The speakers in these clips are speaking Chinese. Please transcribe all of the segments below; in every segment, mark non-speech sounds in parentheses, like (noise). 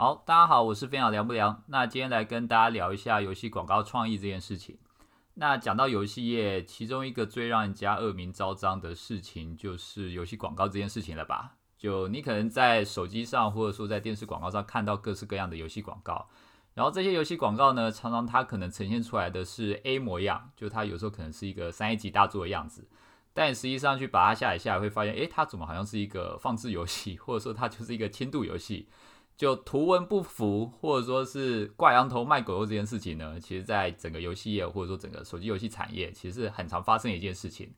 好，大家好，我是分享凉不凉。那今天来跟大家聊一下游戏广告创意这件事情。那讲到游戏业，其中一个最让人家恶名昭彰的事情，就是游戏广告这件事情了吧？就你可能在手机上，或者说在电视广告上看到各式各样的游戏广告，然后这些游戏广告呢，常常它可能呈现出来的是 A 模样，就它有时候可能是一个三 A 级大作的样子，但实际上去把它下载下来，会发现，诶，它怎么好像是一个放置游戏，(laughs) 或者说它就是一个轻度游戏。就图文不符，或者说是挂羊头卖狗肉这件事情呢，其实在整个游戏业或者说整个手机游戏产业，其实是很常发生一件事情。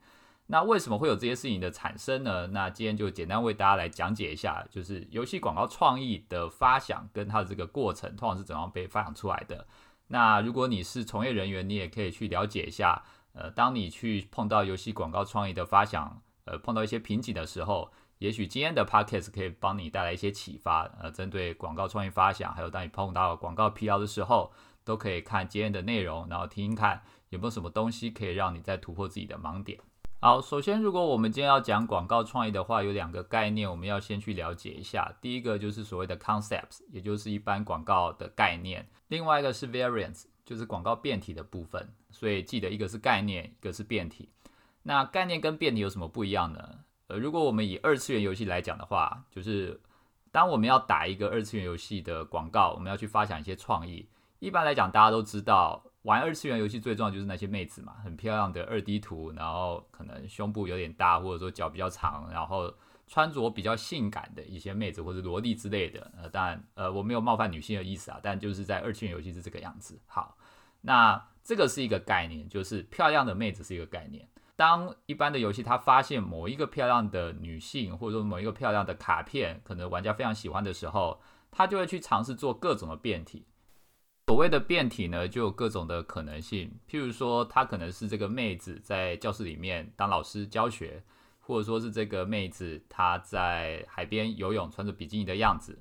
那为什么会有这些事情的产生呢？那今天就简单为大家来讲解一下，就是游戏广告创意的发想跟它的这个过程，通常是怎样被发想出来的。那如果你是从业人员，你也可以去了解一下，呃，当你去碰到游戏广告创意的发想，呃，碰到一些瓶颈的时候。也许今天的 podcast 可以帮你带来一些启发，呃，针对广告创意发想，还有当你碰到广告疲劳的时候，都可以看今天的内容，然后听听看有没有什么东西可以让你再突破自己的盲点。好，首先，如果我们今天要讲广告创意的话，有两个概念我们要先去了解一下。第一个就是所谓的 concepts，也就是一般广告的概念；另外一个是 variants，就是广告变体的部分。所以记得一个是概念，一个是变体。那概念跟变体有什么不一样呢？呃，如果我们以二次元游戏来讲的话，就是当我们要打一个二次元游戏的广告，我们要去发想一些创意。一般来讲，大家都知道，玩二次元游戏最重要就是那些妹子嘛，很漂亮的二 D 图，然后可能胸部有点大，或者说脚比较长，然后穿着比较性感的一些妹子或者萝莉之类的。呃，当然，呃，我没有冒犯女性的意思啊，但就是在二次元游戏是这个样子。好，那这个是一个概念，就是漂亮的妹子是一个概念。当一般的游戏，他发现某一个漂亮的女性，或者说某一个漂亮的卡片，可能玩家非常喜欢的时候，他就会去尝试做各种的变体。所谓的变体呢，就有各种的可能性。譬如说，她可能是这个妹子在教室里面当老师教学，或者说是这个妹子她在海边游泳，穿着比基尼的样子。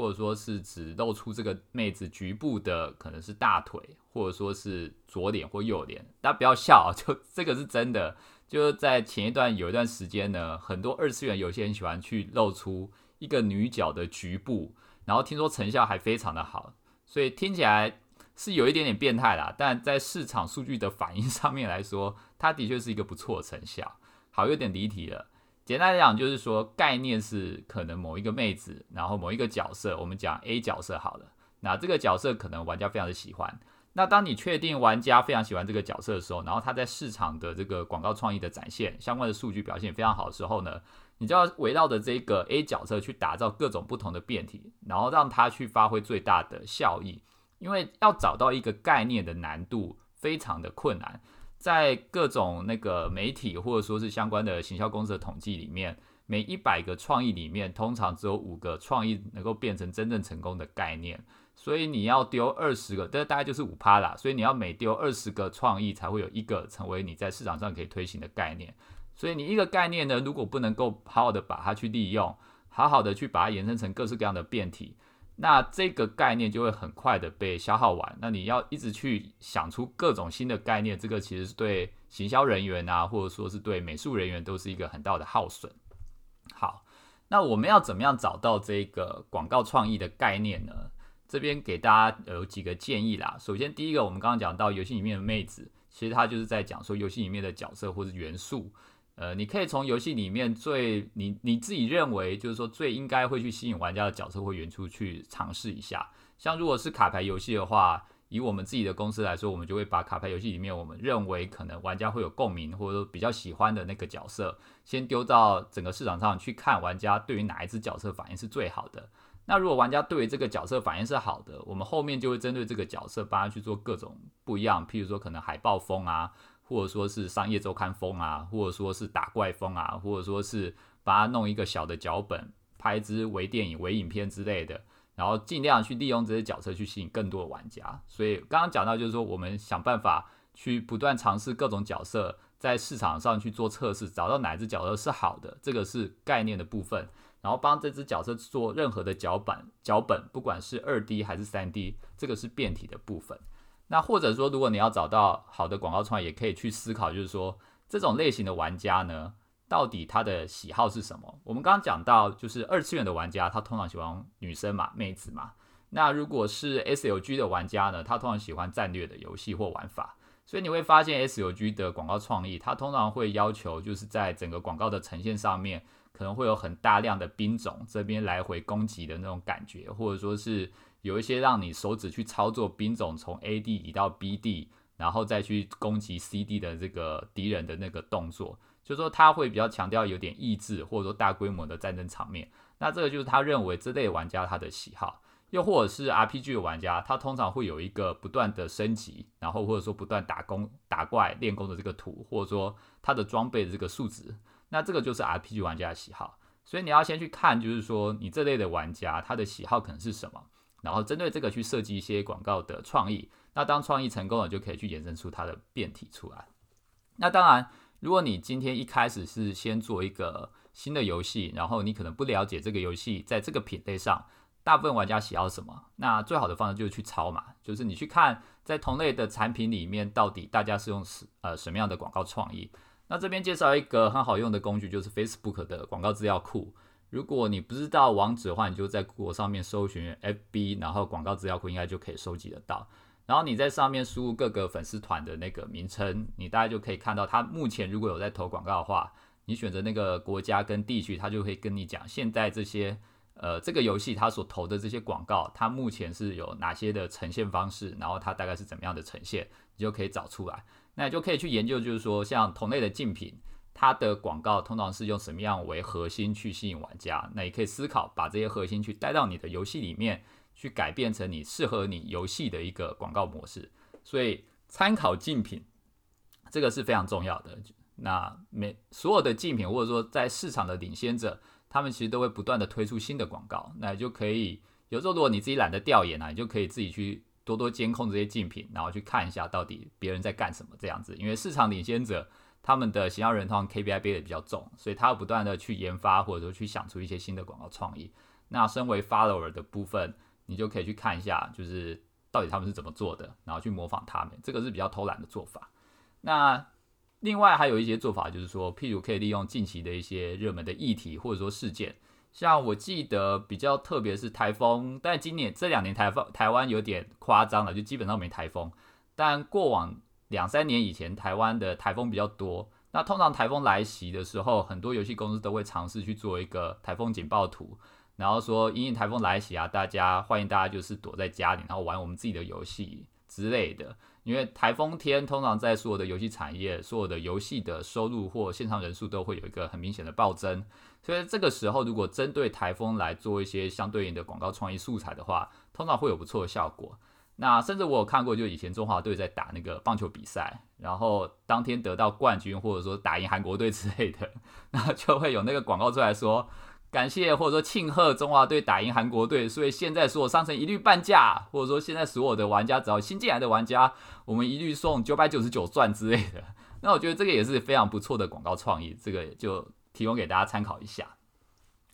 或者说是只露出这个妹子局部的，可能是大腿，或者说是左脸或右脸。大家不要笑，啊 (laughs) 就这个是真的。就是在前一段有一段时间呢，很多二次元有些人喜欢去露出一个女角的局部，然后听说成效还非常的好，所以听起来是有一点点变态啦。但在市场数据的反应上面来说，它的确是一个不错的成效。好，有点离题了。简单来讲，就是说概念是可能某一个妹子，然后某一个角色，我们讲 A 角色好了。那这个角色可能玩家非常的喜欢。那当你确定玩家非常喜欢这个角色的时候，然后他在市场的这个广告创意的展现相关的数据表现非常好的时候呢，你就要围绕着这个 A 角色去打造各种不同的变体，然后让它去发挥最大的效益。因为要找到一个概念的难度非常的困难。在各种那个媒体或者说是相关的行销公司的统计里面，每一百个创意里面，通常只有五个创意能够变成真正成功的概念。所以你要丢二十个，这大概就是五趴啦。所以你要每丢二十个创意，才会有一个成为你在市场上可以推行的概念。所以你一个概念呢，如果不能够好好的把它去利用，好好的去把它延伸成各式各样的变体。那这个概念就会很快的被消耗完。那你要一直去想出各种新的概念，这个其实是对行销人员啊，或者说是对美术人员都是一个很大的耗损。好，那我们要怎么样找到这个广告创意的概念呢？这边给大家有几个建议啦。首先，第一个，我们刚刚讲到游戏里面的妹子，其实它就是在讲说游戏里面的角色或者元素。呃，你可以从游戏里面最你你自己认为就是说最应该会去吸引玩家的角色或元素去尝试一下。像如果是卡牌游戏的话，以我们自己的公司来说，我们就会把卡牌游戏里面我们认为可能玩家会有共鸣或者说比较喜欢的那个角色，先丢到整个市场上去看玩家对于哪一只角色反应是最好的。那如果玩家对于这个角色反应是好的，我们后面就会针对这个角色帮他去做各种不一样，譬如说可能海报风啊。或者说是商业周刊风啊，或者说是打怪风啊，或者说是把它弄一个小的脚本，拍一支微电影、微影片之类的，然后尽量去利用这些角色去吸引更多的玩家。所以刚刚讲到，就是说我们想办法去不断尝试各种角色，在市场上去做测试，找到哪只角色是好的，这个是概念的部分，然后帮这只角色做任何的脚本，脚本不管是二 D 还是三 D，这个是变体的部分。那或者说，如果你要找到好的广告创意，也可以去思考，就是说这种类型的玩家呢，到底他的喜好是什么？我们刚刚讲到，就是二次元的玩家，他通常喜欢女生嘛，妹子嘛。那如果是 SLG 的玩家呢，他通常喜欢战略的游戏或玩法，所以你会发现 SLG 的广告创意，它通常会要求就是在整个广告的呈现上面，可能会有很大量的兵种这边来回攻击的那种感觉，或者说是有一些让你手指去操作兵种从 A 地移到 B 地，然后再去攻击 C 地的这个敌人的那个动作，就说他会比较强调有点意志，或者说大规模的战争场面。那这个就是他认为这类玩家他的喜好。又或者是 RPG 的玩家，他通常会有一个不断的升级，然后或者说不断打工、打怪、练功的这个图，或者说他的装备的这个数值，那这个就是 RPG 玩家的喜好。所以你要先去看，就是说你这类的玩家他的喜好可能是什么，然后针对这个去设计一些广告的创意。那当创意成功了，就可以去衍生出它的变体出来。那当然，如果你今天一开始是先做一个新的游戏，然后你可能不了解这个游戏在这个品类上。大部分玩家喜好什么？那最好的方式就是去抄嘛，就是你去看在同类的产品里面，到底大家是用什呃什么样的广告创意。那这边介绍一个很好用的工具，就是 Facebook 的广告资料库。如果你不知道网址的话，你就在谷歌上面搜寻 FB，然后广告资料库应该就可以收集得到。然后你在上面输入各个粉丝团的那个名称，你大概就可以看到他目前如果有在投广告的话，你选择那个国家跟地区，他就会跟你讲现在这些。呃，这个游戏它所投的这些广告，它目前是有哪些的呈现方式，然后它大概是怎么样的呈现，你就可以找出来。那就可以去研究，就是说像同类的竞品，它的广告通常是用什么样为核心去吸引玩家。那也可以思考把这些核心去带到你的游戏里面，去改变成你适合你游戏的一个广告模式。所以参考竞品这个是非常重要的。那每所有的竞品或者说在市场的领先者。他们其实都会不断的推出新的广告，那就可以有时候如果你自己懒得调研啊，你就可以自己去多多监控这些竞品，然后去看一下到底别人在干什么这样子。因为市场领先者他们的行销人通常 KPI 背的比较重，所以他要不断的去研发或者说去想出一些新的广告创意。那身为 follower 的部分，你就可以去看一下，就是到底他们是怎么做的，然后去模仿他们，这个是比较偷懒的做法。那另外还有一些做法，就是说，譬如可以利用近期的一些热门的议题或者说事件，像我记得比较特别是台风，但今年这两年台风台湾有点夸张了，就基本上没台风。但过往两三年以前，台湾的台风比较多。那通常台风来袭的时候，很多游戏公司都会尝试去做一个台风警报图，然后说因为台风来袭啊，大家欢迎大家就是躲在家里，然后玩我们自己的游戏之类的。因为台风天通常在所有的游戏产业，所有的游戏的收入或线上人数都会有一个很明显的暴增，所以这个时候如果针对台风来做一些相对应的广告创意素材的话，通常会有不错的效果。那甚至我有看过，就以前中华队在打那个棒球比赛，然后当天得到冠军，或者说打赢韩国队之类的，(laughs) 那就会有那个广告出来说。感谢或者说庆贺中华队打赢韩国队，所以现在所有商城一律半价，或者说现在所有的玩家只要新进来的玩家，我们一律送九百九十九钻之类的。(laughs) 那我觉得这个也是非常不错的广告创意，这个就提供给大家参考一下。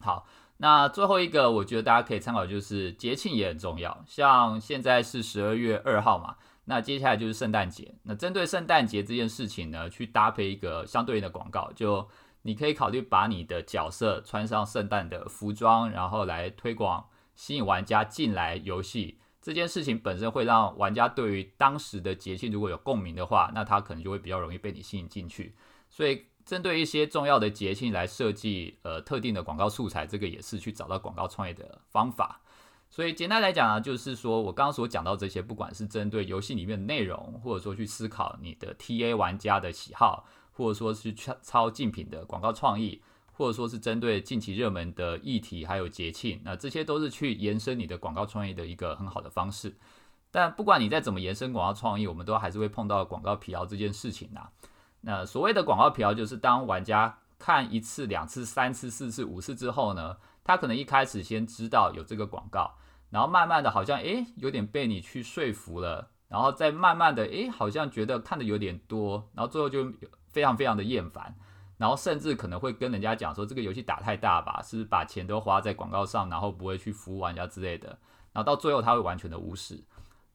好，那最后一个我觉得大家可以参考就是节庆也很重要，像现在是十二月二号嘛，那接下来就是圣诞节，那针对圣诞节这件事情呢，去搭配一个相对应的广告就。你可以考虑把你的角色穿上圣诞的服装，然后来推广、吸引玩家进来游戏。这件事情本身会让玩家对于当时的节庆如果有共鸣的话，那他可能就会比较容易被你吸引进去。所以，针对一些重要的节庆来设计呃特定的广告素材，这个也是去找到广告创业的方法。所以，简单来讲呢，就是说我刚刚所讲到这些，不管是针对游戏里面的内容，或者说去思考你的 TA 玩家的喜好。或者说是抄抄竞品的广告创意，或者说是针对近期热门的议题还有节庆，那这些都是去延伸你的广告创意的一个很好的方式。但不管你再怎么延伸广告创意，我们都还是会碰到广告疲劳这件事情呐。那所谓的广告疲劳，就是当玩家看一次、两次、三次、四次、五次之后呢，他可能一开始先知道有这个广告，然后慢慢的好像诶有点被你去说服了，然后再慢慢的诶好像觉得看的有点多，然后最后就。非常非常的厌烦，然后甚至可能会跟人家讲说这个游戏打太大吧，是把钱都花在广告上，然后不会去服务玩家之类的，然后到最后他会完全的无视。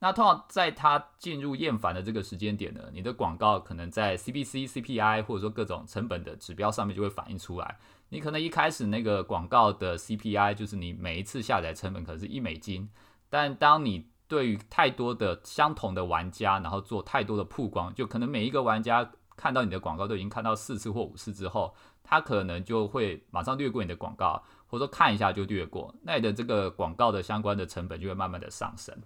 那通常在他进入厌烦的这个时间点呢，你的广告可能在 CPC、CPI 或者说各种成本的指标上面就会反映出来。你可能一开始那个广告的 CPI 就是你每一次下载成本可能是一美金，但当你对于太多的相同的玩家，然后做太多的曝光，就可能每一个玩家看到你的广告都已经看到四次或五次之后，他可能就会马上略过你的广告，或者说看一下就略过，那你的这个广告的相关的成本就会慢慢的上升。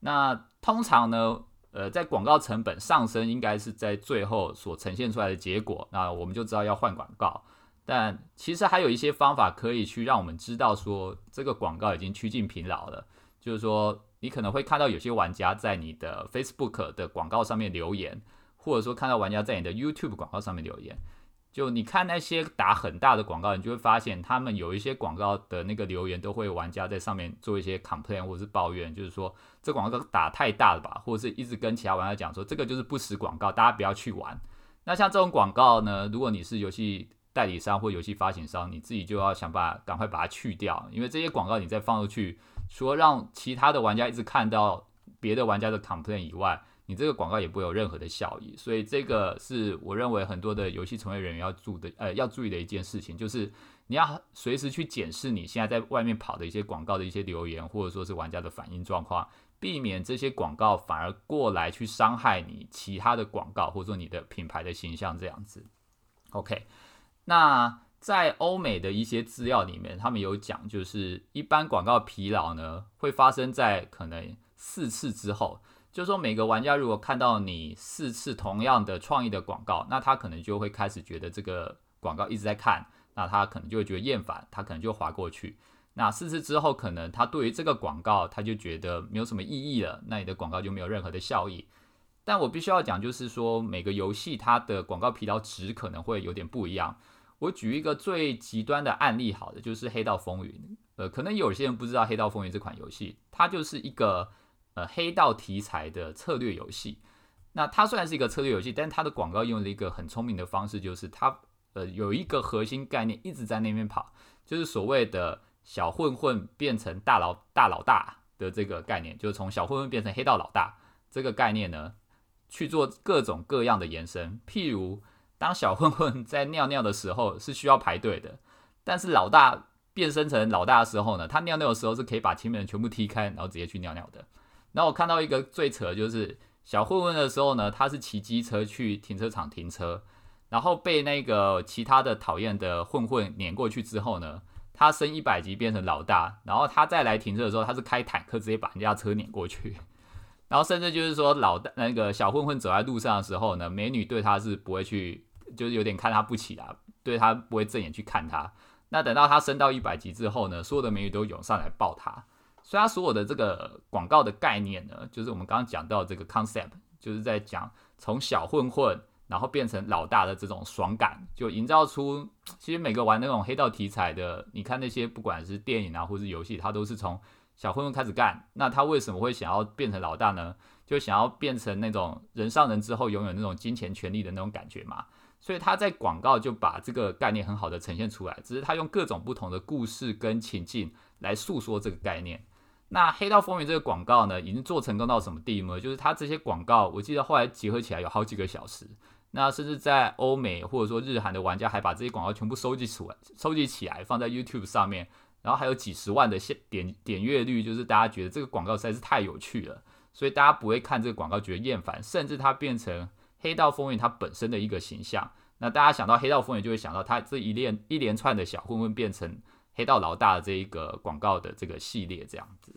那通常呢，呃，在广告成本上升，应该是在最后所呈现出来的结果，那我们就知道要换广告。但其实还有一些方法可以去让我们知道说这个广告已经趋近疲劳了，就是说你可能会看到有些玩家在你的 Facebook 的广告上面留言，或者说看到玩家在你的 YouTube 广告上面留言。就你看那些打很大的广告，你就会发现他们有一些广告的那个留言都会玩家在上面做一些 complain 或者是抱怨，就是说这广告打太大了吧，或者是一直跟其他玩家讲说这个就是不实广告，大家不要去玩。那像这种广告呢，如果你是游戏代理商或游戏发行商，你自己就要想办法赶快把它去掉，因为这些广告你再放出去，除了让其他的玩家一直看到别的玩家的 complain 以外，你这个广告也不会有任何的效益，所以这个是我认为很多的游戏从业人员要注的，呃，要注意的一件事情，就是你要随时去检视你现在在外面跑的一些广告的一些留言，或者说是玩家的反应状况，避免这些广告反而过来去伤害你其他的广告，或者说你的品牌的形象这样子。OK，那在欧美的一些资料里面，他们有讲，就是一般广告疲劳呢会发生在可能四次之后。就是说，每个玩家如果看到你四次同样的创意的广告，那他可能就会开始觉得这个广告一直在看，那他可能就会觉得厌烦，他可能就划过去。那四次之后，可能他对于这个广告他就觉得没有什么意义了，那你的广告就没有任何的效益。但我必须要讲，就是说每个游戏它的广告疲劳值可能会有点不一样。我举一个最极端的案例，好的，就是《黑道风云》。呃，可能有些人不知道《黑道风云》这款游戏，它就是一个。呃，黑道题材的策略游戏，那它虽然是一个策略游戏，但它的广告用了一个很聪明的方式，就是它呃有一个核心概念一直在那边跑，就是所谓的小混混变成大老大老大的这个概念，就是从小混混变成黑道老大这个概念呢，去做各种各样的延伸。譬如，当小混混在尿尿的时候是需要排队的，但是老大变身成老大的时候呢，他尿尿的时候是可以把前面的全部踢开，然后直接去尿尿的。然后我看到一个最扯，就是小混混的时候呢，他是骑机车去停车场停车，然后被那个其他的讨厌的混混撵过去之后呢，他升一百级变成老大，然后他再来停车的时候，他是开坦克直接把人家车撵过去，(laughs) 然后甚至就是说老大那个小混混走在路上的时候呢，美女对他是不会去，就是有点看他不起啊，对他不会正眼去看他。那等到他升到一百级之后呢，所有的美女都涌上来抱他。所以，他所有的这个广告的概念呢，就是我们刚刚讲到这个 concept，就是在讲从小混混然后变成老大的这种爽感，就营造出其实每个玩那种黑道题材的，你看那些不管是电影啊，或是游戏，他都是从小混混开始干。那他为什么会想要变成老大呢？就想要变成那种人上人之后拥有那种金钱权利的那种感觉嘛。所以他在广告就把这个概念很好的呈现出来，只是他用各种不同的故事跟情境来诉说这个概念。那《黑道风云》这个广告呢，已经做成功到什么地步？就是它这些广告，我记得后来结合起来有好几个小时。那甚至在欧美或者说日韩的玩家还把这些广告全部收集出来，收集起来放在 YouTube 上面，然后还有几十万的点点阅率，就是大家觉得这个广告实在是太有趣了，所以大家不会看这个广告觉得厌烦，甚至它变成《黑道风云》它本身的一个形象。那大家想到《黑道风云》，就会想到它这一连一连串的小混混变成。黑道老大的这一个广告的这个系列这样子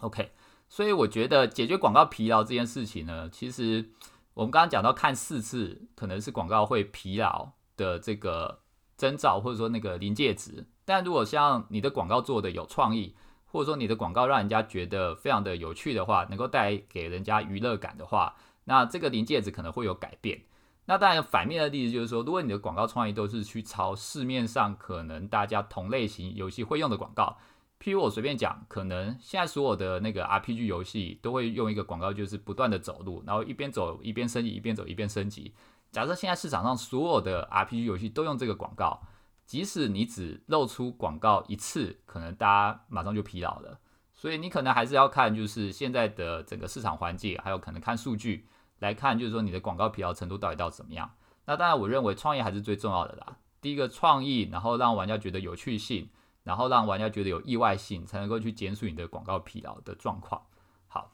，OK，所以我觉得解决广告疲劳这件事情呢，其实我们刚刚讲到看四次可能是广告会疲劳的这个征兆，或者说那个临界值。但如果像你的广告做的有创意，或者说你的广告让人家觉得非常的有趣的话，能够带给人家娱乐感的话，那这个临界值可能会有改变。那当然，反面的例子就是说，如果你的广告创意都是去抄市面上可能大家同类型游戏会用的广告，譬如我随便讲，可能现在所有的那个 RPG 游戏都会用一个广告，就是不断的走路，然后一边走一边升级，一边走一边升级。假设现在市场上所有的 RPG 游戏都用这个广告，即使你只露出广告一次，可能大家马上就疲劳了。所以你可能还是要看，就是现在的整个市场环境，还有可能看数据。来看，就是说你的广告疲劳程度到底到怎么样？那当然，我认为创意还是最重要的啦。第一个创意，然后让玩家觉得有趣性，然后让玩家觉得有意外性，才能够去减少你的广告疲劳的状况。好，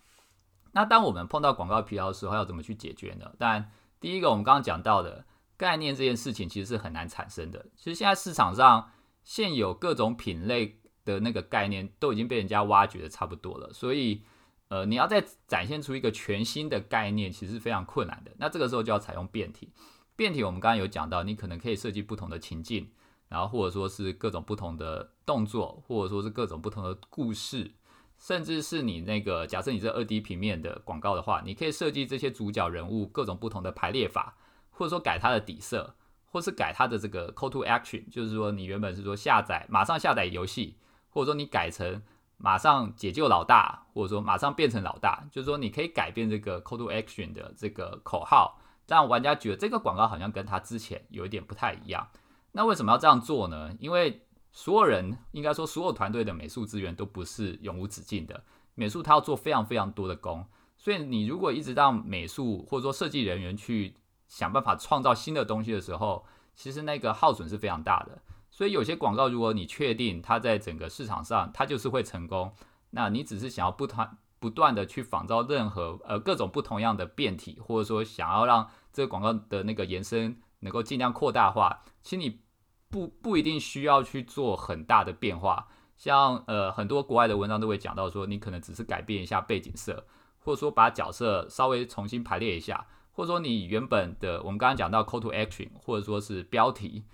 那当我们碰到广告疲劳的时候，要怎么去解决呢？但第一个，我们刚刚讲到的概念这件事情，其实是很难产生的。其实现在市场上现有各种品类的那个概念，都已经被人家挖掘的差不多了，所以。呃，你要再展现出一个全新的概念，其实是非常困难的。那这个时候就要采用变体。变体我们刚刚有讲到，你可能可以设计不同的情境，然后或者说是各种不同的动作，或者说是各种不同的故事，甚至是你那个假设你这二 D 平面的广告的话，你可以设计这些主角人物各种不同的排列法，或者说改它的底色，或是改它的这个 Call to Action，就是说你原本是说下载马上下载游戏，或者说你改成。马上解救老大，或者说马上变成老大，就是说你可以改变这个 call to action 的这个口号，让玩家觉得这个广告好像跟他之前有一点不太一样。那为什么要这样做呢？因为所有人应该说所有团队的美术资源都不是永无止境的，美术他要做非常非常多的工，所以你如果一直让美术或者说设计人员去想办法创造新的东西的时候，其实那个耗损是非常大的。所以有些广告，如果你确定它在整个市场上它就是会成功，那你只是想要不断不断的去仿造任何呃各种不同样的变体，或者说想要让这个广告的那个延伸能够尽量扩大化，其实你不不一定需要去做很大的变化。像呃很多国外的文章都会讲到说，你可能只是改变一下背景色，或者说把角色稍微重新排列一下，或者说你原本的我们刚刚讲到 call to action，或者说是标题。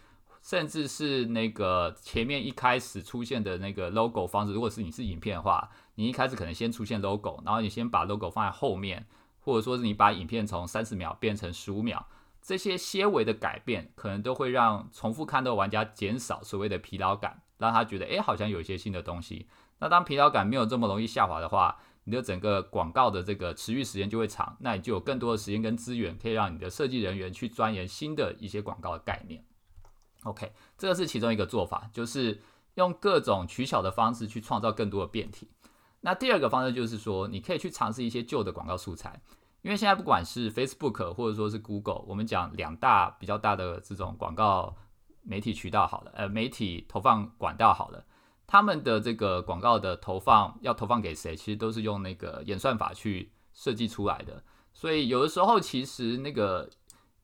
甚至是那个前面一开始出现的那个 logo 方式，如果是你是影片的话，你一开始可能先出现 logo，然后你先把 logo 放在后面，或者说是你把影片从三十秒变成十五秒，这些些微的改变，可能都会让重复看的玩家减少所谓的疲劳感，让他觉得诶好像有一些新的东西。那当疲劳感没有这么容易下滑的话，你的整个广告的这个持续时间就会长，那你就有更多的时间跟资源，可以让你的设计人员去钻研新的一些广告的概念。OK，这个是其中一个做法，就是用各种取巧的方式去创造更多的变体。那第二个方式就是说，你可以去尝试一些旧的广告素材，因为现在不管是 Facebook 或者说是 Google，我们讲两大比较大的这种广告媒体渠道好了，呃，媒体投放管道好了，他们的这个广告的投放要投放给谁，其实都是用那个演算法去设计出来的。所以有的时候其实那个。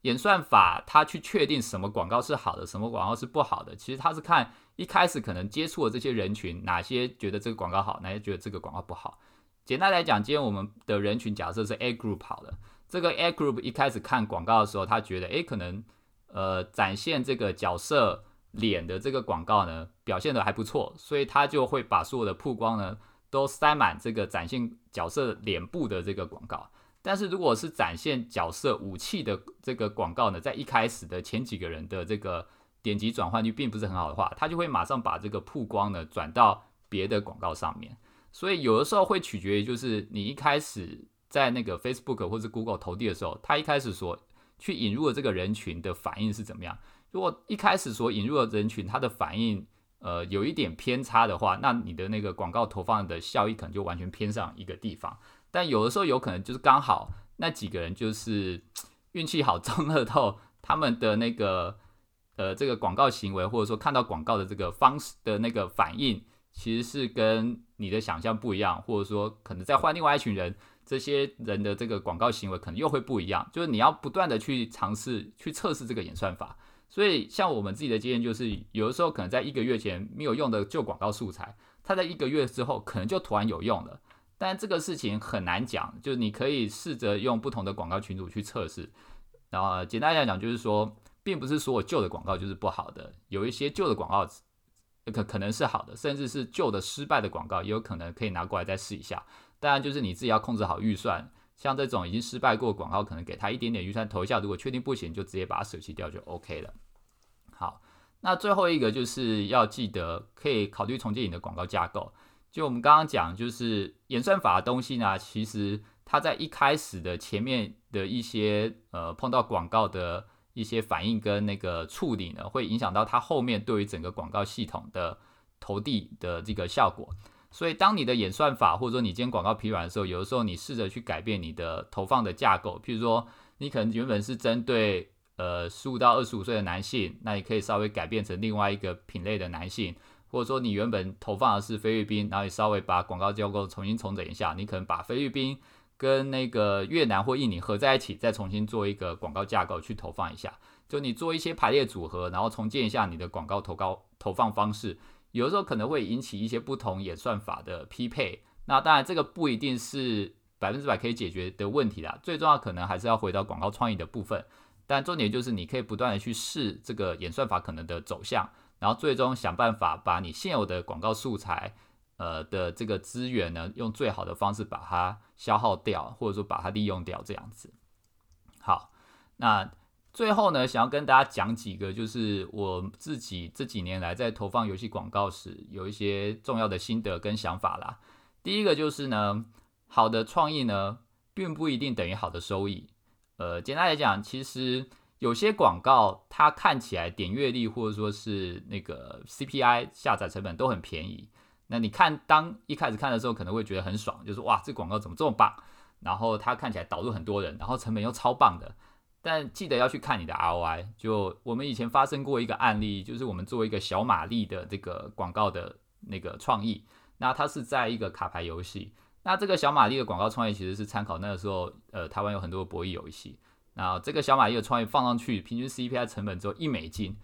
演算法它去确定什么广告是好的，什么广告是不好的。其实它是看一开始可能接触的这些人群，哪些觉得这个广告好，哪些觉得这个广告不好。简单来讲，今天我们的人群假设是 A group 好了，这个 A group 一开始看广告的时候，他觉得诶可能呃展现这个角色脸的这个广告呢表现的还不错，所以他就会把所有的曝光呢都塞满这个展现角色脸部的这个广告。但是如果是展现角色武器的这个广告呢，在一开始的前几个人的这个点击转换率并不是很好的话，它就会马上把这个曝光呢转到别的广告上面。所以有的时候会取决于，就是你一开始在那个 Facebook 或者 Google 投递的时候，它一开始所去引入的这个人群的反应是怎么样。如果一开始所引入的人群它的反应呃有一点偏差的话，那你的那个广告投放的效益可能就完全偏上一个地方。但有的时候有可能就是刚好那几个人就是 (tsk) 运气好中乐透，他们的那个呃这个广告行为或者说看到广告的这个方式的那个反应，其实是跟你的想象不一样，或者说可能再换另外一群人，这些人的这个广告行为可能又会不一样。就是你要不断的去尝试去测试这个演算法。所以像我们自己的经验就是，有的时候可能在一个月前没有用的旧广告素材，它在一个月之后可能就突然有用了。但这个事情很难讲，就是你可以试着用不同的广告群组去测试。然后简单来讲，就是说，并不是所有旧的广告就是不好的，有一些旧的广告可可能是好的，甚至是旧的失败的广告也有可能可以拿过来再试一下。当然，就是你自己要控制好预算，像这种已经失败过广告，可能给他一点点预算投一下，如果确定不行，就直接把它舍弃掉就 OK 了。好，那最后一个就是要记得可以考虑重建你的广告架构。就我们刚刚讲，就是演算法的东西呢，其实它在一开始的前面的一些呃碰到广告的一些反应跟那个处理呢，会影响到它后面对于整个广告系统的投递的这个效果。所以，当你的演算法或者说你今天广告疲软的时候，有的时候你试着去改变你的投放的架构，譬如说你可能原本是针对呃十五到二十五岁的男性，那你可以稍微改变成另外一个品类的男性。或者说你原本投放的是菲律宾，然后你稍微把广告架构重新重整一下，你可能把菲律宾跟那个越南或印尼合在一起，再重新做一个广告架构去投放一下。就你做一些排列组合，然后重建一下你的广告投高投放方式，有的时候可能会引起一些不同演算法的匹配。那当然这个不一定是百分之百可以解决的问题啦，最重要可能还是要回到广告创意的部分。但重点就是你可以不断的去试这个演算法可能的走向。然后最终想办法把你现有的广告素材，呃的这个资源呢，用最好的方式把它消耗掉，或者说把它利用掉，这样子。好，那最后呢，想要跟大家讲几个，就是我自己这几年来在投放游戏广告时，有一些重要的心得跟想法啦。第一个就是呢，好的创意呢，并不一定等于好的收益。呃，简单来讲，其实。有些广告它看起来点阅率或者说是那个 CPI 下载成本都很便宜，那你看当一开始看的时候可能会觉得很爽，就是哇这广告怎么这么棒？然后它看起来导入很多人，然后成本又超棒的。但记得要去看你的 ROI。就我们以前发生过一个案例，就是我们做一个小玛丽的这个广告的那个创意，那它是在一个卡牌游戏，那这个小玛丽的广告创意其实是参考那个时候呃台湾有很多博弈游戏。啊这个小马丽的创意放上去，平均 CPI 成本只有一美金，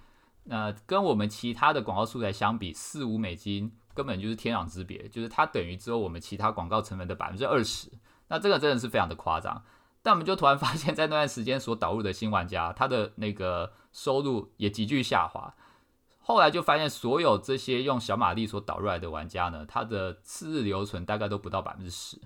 那跟我们其他的广告素材相比，四五美金根本就是天壤之别，就是它等于只有我们其他广告成本的百分之二十。那这个真的是非常的夸张。但我们就突然发现，在那段时间所导入的新玩家，他的那个收入也急剧下滑。后来就发现，所有这些用小马力所导入来的玩家呢，他的次日留存大概都不到百分之十。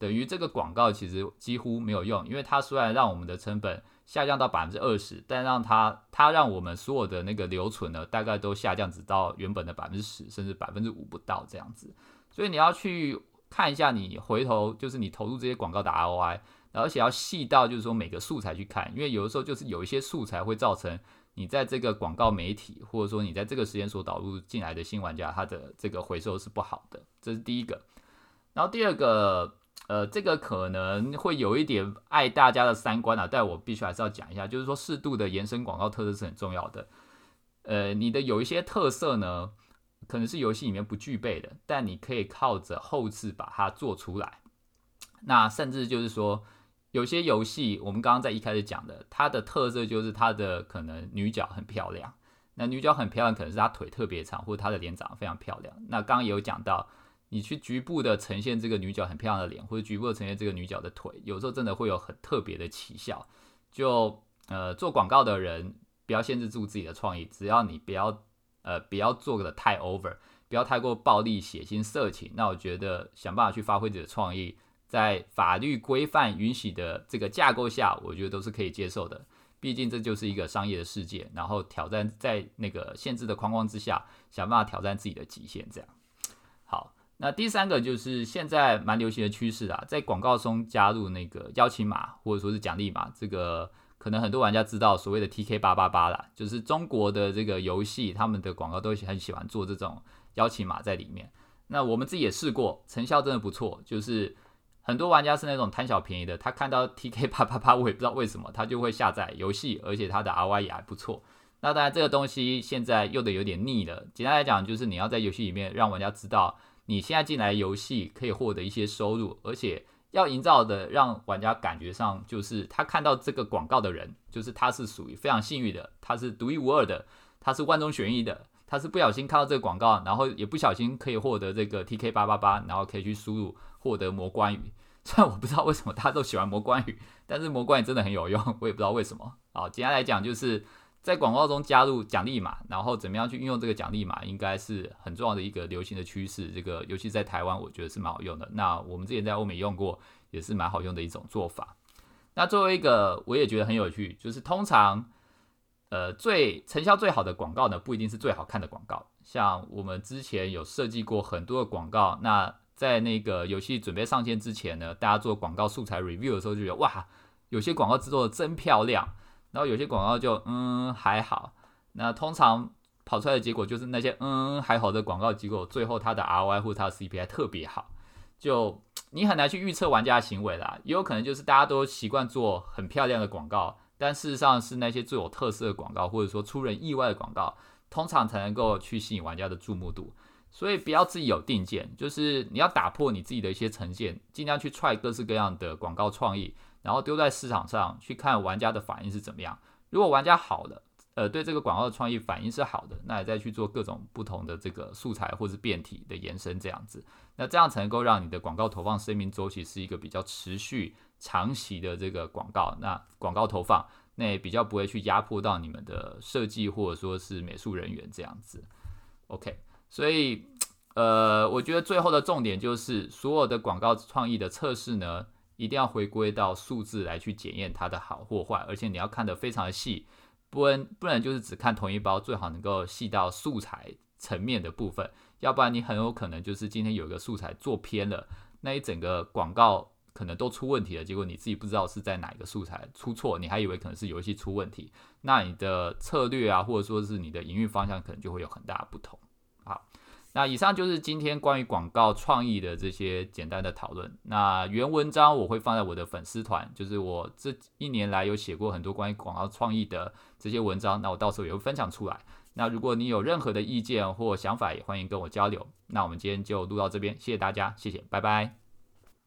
等于这个广告其实几乎没有用，因为它虽然让我们的成本下降到百分之二十，但让它它让我们所有的那个留存呢，大概都下降只到原本的百分之十，甚至百分之五不到这样子。所以你要去看一下，你回头就是你投入这些广告的 ROI，而且要细到就是说每个素材去看，因为有的时候就是有一些素材会造成你在这个广告媒体或者说你在这个时间所导入进来的新玩家，他的这个回收是不好的，这是第一个。然后第二个。呃，这个可能会有一点碍大家的三观啊，但我必须还是要讲一下，就是说适度的延伸广告特色是很重要的。呃，你的有一些特色呢，可能是游戏里面不具备的，但你可以靠着后置把它做出来。那甚至就是说，有些游戏我们刚刚在一开始讲的，它的特色就是它的可能女角很漂亮。那女角很漂亮，可能是她腿特别长，或者她的脸长得非常漂亮。那刚刚也有讲到。你去局部的呈现这个女角很漂亮的脸，或者局部的呈现这个女角的腿，有时候真的会有很特别的奇效。就呃做广告的人不要限制住自己的创意，只要你不要呃不要做的太 over，不要太过暴力、血腥、色情，那我觉得想办法去发挥自己的创意，在法律规范允许的这个架构下，我觉得都是可以接受的。毕竟这就是一个商业的世界，然后挑战在那个限制的框框之下，想办法挑战自己的极限，这样。那第三个就是现在蛮流行的趋势啊，在广告中加入那个邀请码或者说是奖励码，这个可能很多玩家知道所谓的 TK 八八八啦，就是中国的这个游戏他们的广告都很喜欢做这种邀请码在里面。那我们自己也试过，成效真的不错，就是很多玩家是那种贪小便宜的，他看到 TK 八八八，我也不知道为什么，他就会下载游戏，而且他的 RY 也还不错。那当然这个东西现在用的有点腻了，简单来讲就是你要在游戏里面让玩家知道。你现在进来游戏可以获得一些收入，而且要营造的让玩家感觉上就是他看到这个广告的人，就是他是属于非常幸运的，他是独一无二的，他是万中选一的，他是不小心看到这个广告，然后也不小心可以获得这个 TK 八八八，然后可以去输入获得魔关羽。虽然我不知道为什么大家都喜欢魔关羽，但是魔关羽真的很有用，我也不知道为什么。好，简单来讲就是。在广告中加入奖励码，然后怎么样去运用这个奖励码，应该是很重要的一个流行的趋势。这个尤其在台湾，我觉得是蛮好用的。那我们之前在欧美用过，也是蛮好用的一种做法。那作为一个，我也觉得很有趣，就是通常，呃，最成效最好的广告呢，不一定是最好看的广告。像我们之前有设计过很多的广告，那在那个游戏准备上线之前呢，大家做广告素材 review 的时候就觉得，哇，有些广告制作的真漂亮。然后有些广告就嗯还好，那通常跑出来的结果就是那些嗯还好的广告，结果最后它的 ROI 或它的 CPI 特别好，就你很难去预测玩家的行为啦。也有可能就是大家都习惯做很漂亮的广告，但事实上是那些最有特色的广告，或者说出人意外的广告，通常才能够去吸引玩家的注目度。所以不要自己有定见，就是你要打破你自己的一些成见，尽量去踹各式各样的广告创意，然后丢在市场上去看玩家的反应是怎么样。如果玩家好了，呃，对这个广告的创意反应是好的，那你再去做各种不同的这个素材或是变体的延伸，这样子，那这样才能够让你的广告投放生命周期是一个比较持续长期的这个广告。那广告投放那也比较不会去压迫到你们的设计或者说是美术人员这样子。OK。所以，呃，我觉得最后的重点就是，所有的广告创意的测试呢，一定要回归到数字来去检验它的好或坏，而且你要看得非常的细，不能不能就是只看同一包，最好能够细到素材层面的部分，要不然你很有可能就是今天有一个素材做偏了，那一整个广告可能都出问题了，结果你自己不知道是在哪一个素材出错，你还以为可能是游戏出问题，那你的策略啊，或者说是你的营运方向，可能就会有很大的不同。那以上就是今天关于广告创意的这些简单的讨论。那原文章我会放在我的粉丝团，就是我这一年来有写过很多关于广告创意的这些文章，那我到时候也会分享出来。那如果你有任何的意见或想法，也欢迎跟我交流。那我们今天就录到这边，谢谢大家，谢谢，拜拜。